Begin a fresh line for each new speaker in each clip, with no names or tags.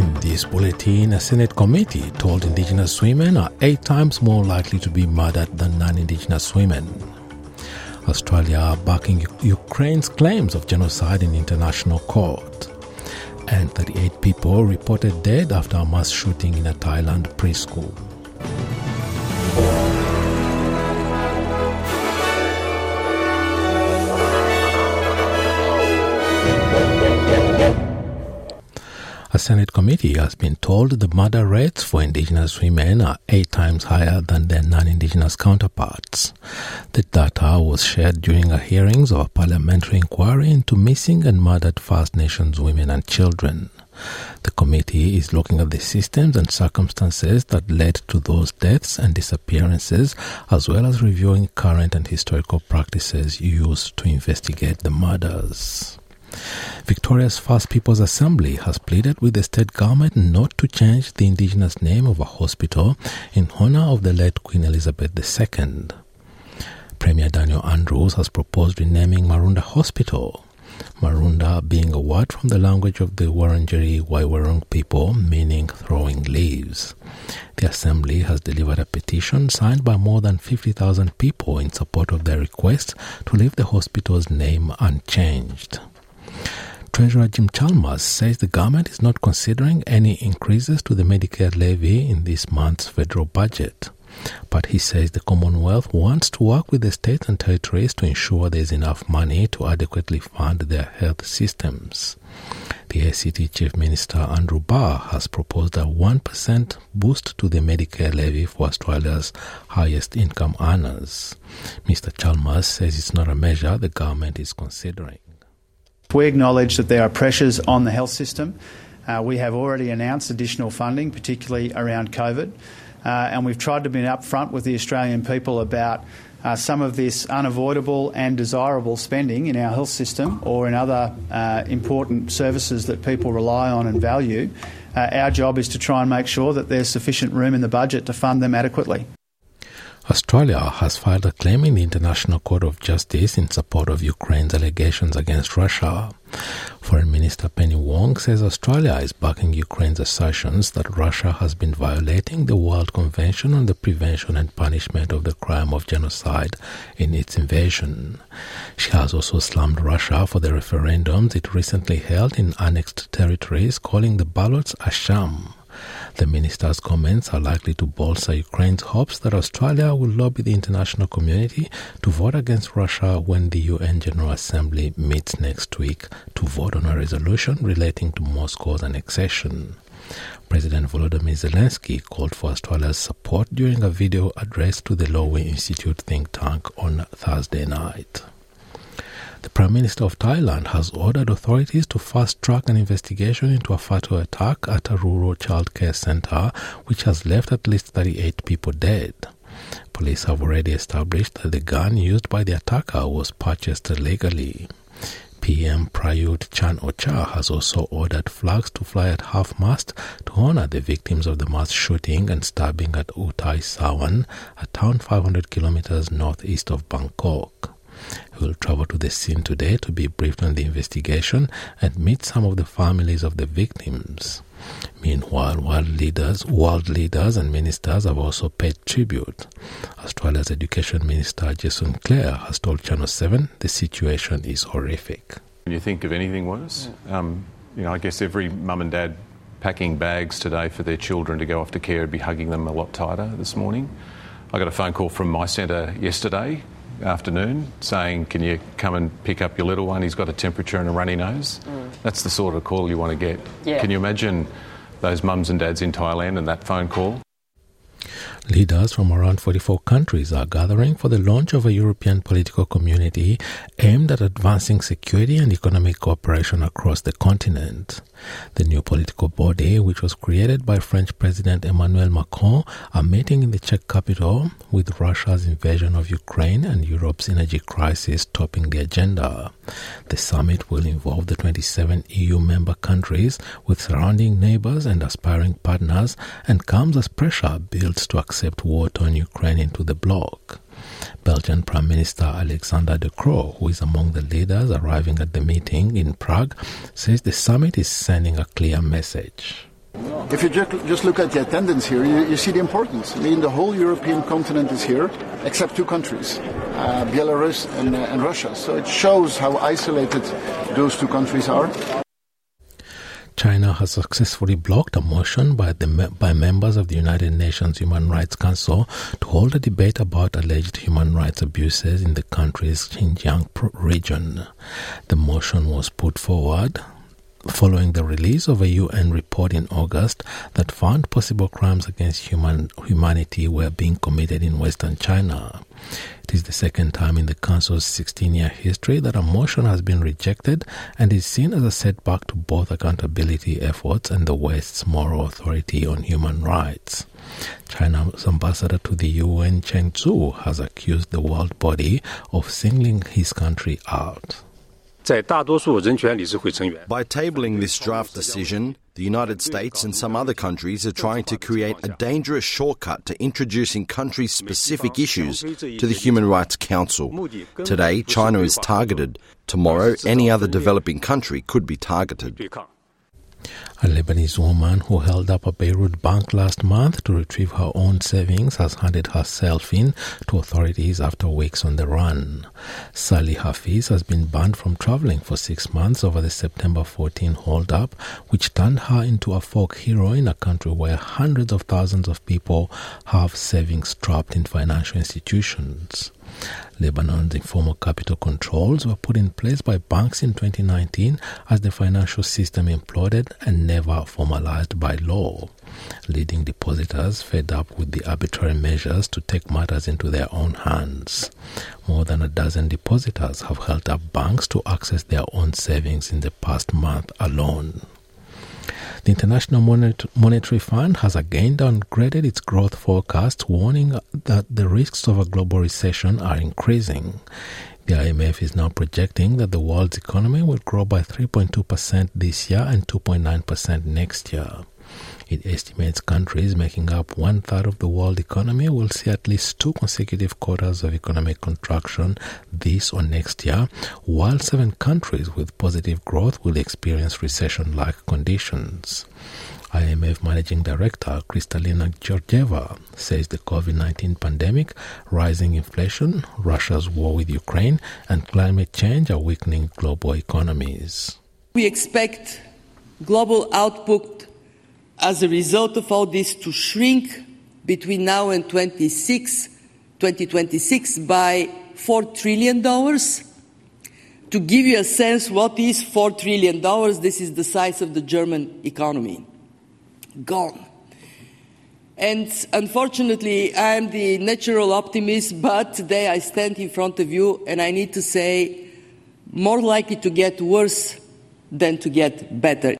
In this bulletin, a Senate committee told Indigenous women are eight times more likely to be murdered than non Indigenous women. Australia backing Ukraine's claims of genocide in international court. And 38 people reported dead after a mass shooting in a Thailand preschool. Senate committee has been told the murder rates for Indigenous women are eight times higher than their non Indigenous counterparts. The data was shared during a hearings of a parliamentary inquiry into missing and murdered First Nations women and children. The committee is looking at the systems and circumstances that led to those deaths and disappearances, as well as reviewing current and historical practices used to investigate the murders. Victoria's First People's Assembly has pleaded with the state government not to change the indigenous name of a hospital in honor of the late Queen Elizabeth II. Premier Daniel Andrews has proposed renaming Maroondah Hospital. Maroondah being a word from the language of the Wurundjeri Woiwurrung people meaning throwing leaves. The Assembly has delivered a petition signed by more than 50,000 people in support of their request to leave the hospital's name unchanged. Treasurer Jim Chalmers says the government is not considering any increases to the Medicare levy in this month's federal budget. But he says the Commonwealth wants to work with the states and territories to ensure there is enough money to adequately fund their health systems. The ACT Chief Minister Andrew Barr has proposed a 1% boost to the Medicare levy for Australia's highest income earners. Mr. Chalmers says it's not a measure the government is considering.
We acknowledge that there are pressures on the health system. Uh, we have already announced additional funding, particularly around COVID, uh, and we've tried to be upfront with the Australian people about uh, some of this unavoidable and desirable spending in our health system or in other uh, important services that people rely on and value. Uh, our job is to try and make sure that there's sufficient room in the budget to fund them adequately.
Australia has filed a claim in the International Court of Justice in support of Ukraine's allegations against Russia. Foreign Minister Penny Wong says Australia is backing Ukraine's assertions that Russia has been violating the World Convention on the Prevention and Punishment of the Crime of Genocide in its invasion. She has also slammed Russia for the referendums it recently held in annexed territories, calling the ballots a sham. The minister's comments are likely to bolster Ukraine's hopes that Australia will lobby the international community to vote against Russia when the UN General Assembly meets next week to vote on a resolution relating to Moscow's annexation. President Volodymyr Zelensky called for Australia's support during a video address to the Lowy Institute think tank on Thursday night. The Prime Minister of Thailand has ordered authorities to fast track an investigation into a fatal attack at a rural childcare center which has left at least 38 people dead. Police have already established that the gun used by the attacker was purchased illegally. PM Prayut Chan-o-cha has also ordered flags to fly at half mast to honor the victims of the mass shooting and stabbing at Uthai Sawan, a town 500 kilometers northeast of Bangkok. He will travel to the scene today to be briefed on the investigation and meet some of the families of the victims. Meanwhile, world leaders, world leaders and ministers have also paid tribute. Australia's Education Minister Jason Clare has told Channel 7 the situation is horrific.
When you think of anything worse, um, you know, I guess every mum and dad packing bags today for their children to go off to care would be hugging them a lot tighter this morning. I got a phone call from my centre yesterday afternoon saying, Can you come and pick up your little one? He's got a temperature and a runny nose. Mm. That's the sort of call you want to get.
Yeah.
Can you imagine those mums and dads in Thailand and that phone call?
Leaders from around 44 countries are gathering for the launch of a European political community aimed at advancing security and economic cooperation across the continent. The new political body, which was created by French President Emmanuel Macron, are meeting in the Czech capital with Russia's invasion of Ukraine and Europe's energy crisis topping the agenda. The summit will involve the 27 EU member countries with surrounding neighbors and aspiring partners and comes as pressure builds to accept accept war torn Ukraine into the bloc. Belgian Prime Minister Alexander De Croo, who is among the leaders arriving at the meeting in Prague, says the summit is sending a clear message.
If you just look at the attendance here, you, you, see the importance. I mean, the whole European continent is here, except two countries, uh, Belarus and, uh, and Russia. So it shows how isolated those two countries are.
China has successfully blocked a motion by, the, by members of the United Nations Human Rights Council to hold a debate about alleged human rights abuses in the country's Xinjiang region. The motion was put forward following the release of a UN report in August that found possible crimes against human humanity were being committed in Western China. It is the second time in the Council's 16 year history that a motion has been rejected and is seen as a setback to both accountability efforts and the West's moral authority on human rights. China's ambassador to the UN, Chen Xu, has accused the world body of singling his country out.
By tabling this draft decision, the United States and some other countries are trying to create a dangerous shortcut to introducing country specific issues to the Human Rights Council. Today, China is targeted. Tomorrow, any other developing country could be targeted.
A Lebanese woman who held up a Beirut bank last month to retrieve her own savings has handed herself in to authorities after weeks on the run. Sally Hafiz has been banned from traveling for six months over the September 14 holdup, which turned her into a folk hero in a country where hundreds of thousands of people have savings trapped in financial institutions. Lebanon's informal capital controls were put in place by banks in 2019 as the financial system imploded and never formalized by law. Leading depositors fed up with the arbitrary measures to take matters into their own hands. More than a dozen depositors have held up banks to access their own savings in the past month alone. The International Monetary Fund has again downgraded its growth forecast, warning that the risks of a global recession are increasing. The IMF is now projecting that the world's economy will grow by 3.2% this year and 2.9% next year. It estimates countries making up one third of the world economy will see at least two consecutive quarters of economic contraction this or next year, while seven countries with positive growth will experience recession like conditions. IMF Managing Director Kristalina Georgieva says the COVID 19 pandemic, rising inflation, Russia's war with Ukraine, and climate change are weakening global economies.
We expect global output as a result of all this to shrink between now and 26, 2026 by $4 trillion. To give you a sense what is $4 trillion, this is the size of the German economy. Gone. And unfortunately, I am the natural optimist, but today I stand in front of you and I need to say, more likely to get worse than to get better.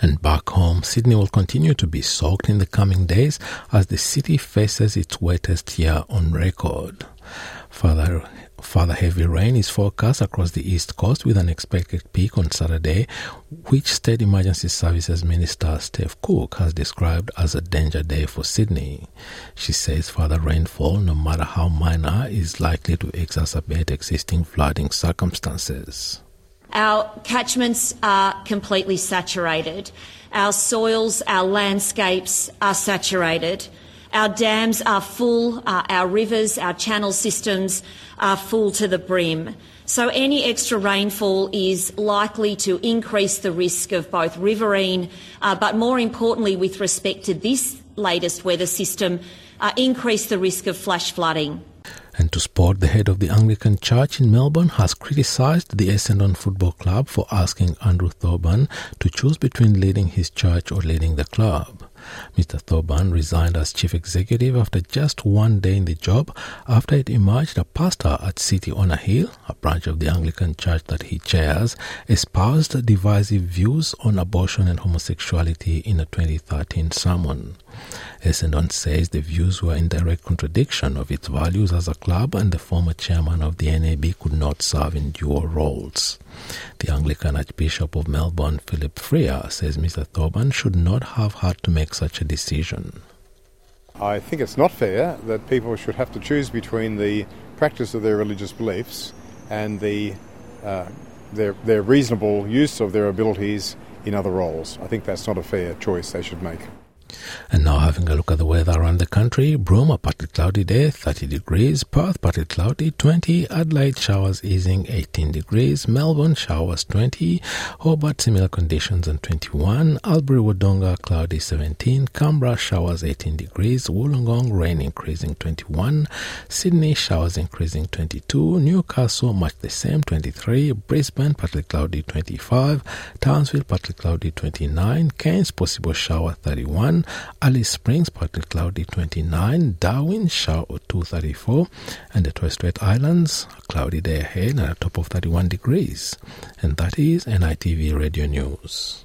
And back home, Sydney will continue to be soaked in the coming days as the city faces its wettest year on record. Further, further heavy rain is forecast across the east coast with an expected peak on Saturday, which State Emergency Services Minister Steph Cooke has described as a danger day for Sydney. She says further rainfall, no matter how minor, is likely to exacerbate existing flooding circumstances.
Our catchments are completely saturated. Our soils, our landscapes are saturated. Our dams are full, uh, our rivers, our channel systems are full to the brim. So any extra rainfall is likely to increase the risk of both riverine, uh, but more importantly, with respect to this latest weather system, uh, increase the risk of flash flooding.
And to sport, the head of the Anglican Church in Melbourne has criticised the Essendon Football Club for asking Andrew Thorburn to choose between leading his church or leading the club. Mr. Thorburn resigned as chief executive after just one day in the job after it emerged a pastor at City on a Hill, a branch of the Anglican church that he chairs, espoused divisive views on abortion and homosexuality in a 2013 sermon. Essendon says the views were in direct contradiction of its values as a club and the former chairman of the NAB could not serve in dual roles. The Anglican Archbishop of Melbourne, Philip Freier, says Mr. Thorburn should not have had to make such a decision.
I think it's not fair that people should have to choose between the practice of their religious beliefs and the, uh, their, their reasonable use of their abilities in other roles. I think that's not a fair choice they should make.
And now having a look at the weather around the country. Broome, partly cloudy day, 30 degrees. Perth, partly cloudy, 20. Adelaide, showers easing, 18 degrees. Melbourne, showers, 20. Hobart, similar conditions and 21. Albury, Wodonga, cloudy, 17. Canberra, showers, 18 degrees. Wollongong, rain increasing, 21. Sydney, showers increasing, 22. Newcastle, much the same, 23. Brisbane, partly cloudy, 25. Townsville, partly cloudy, 29. Cairns, possible shower, 31. Alice Springs, partly cloudy 29, Darwin, shower 234, and the Torres Strait Islands, cloudy day ahead at a top of 31 degrees. And that is NITV Radio News.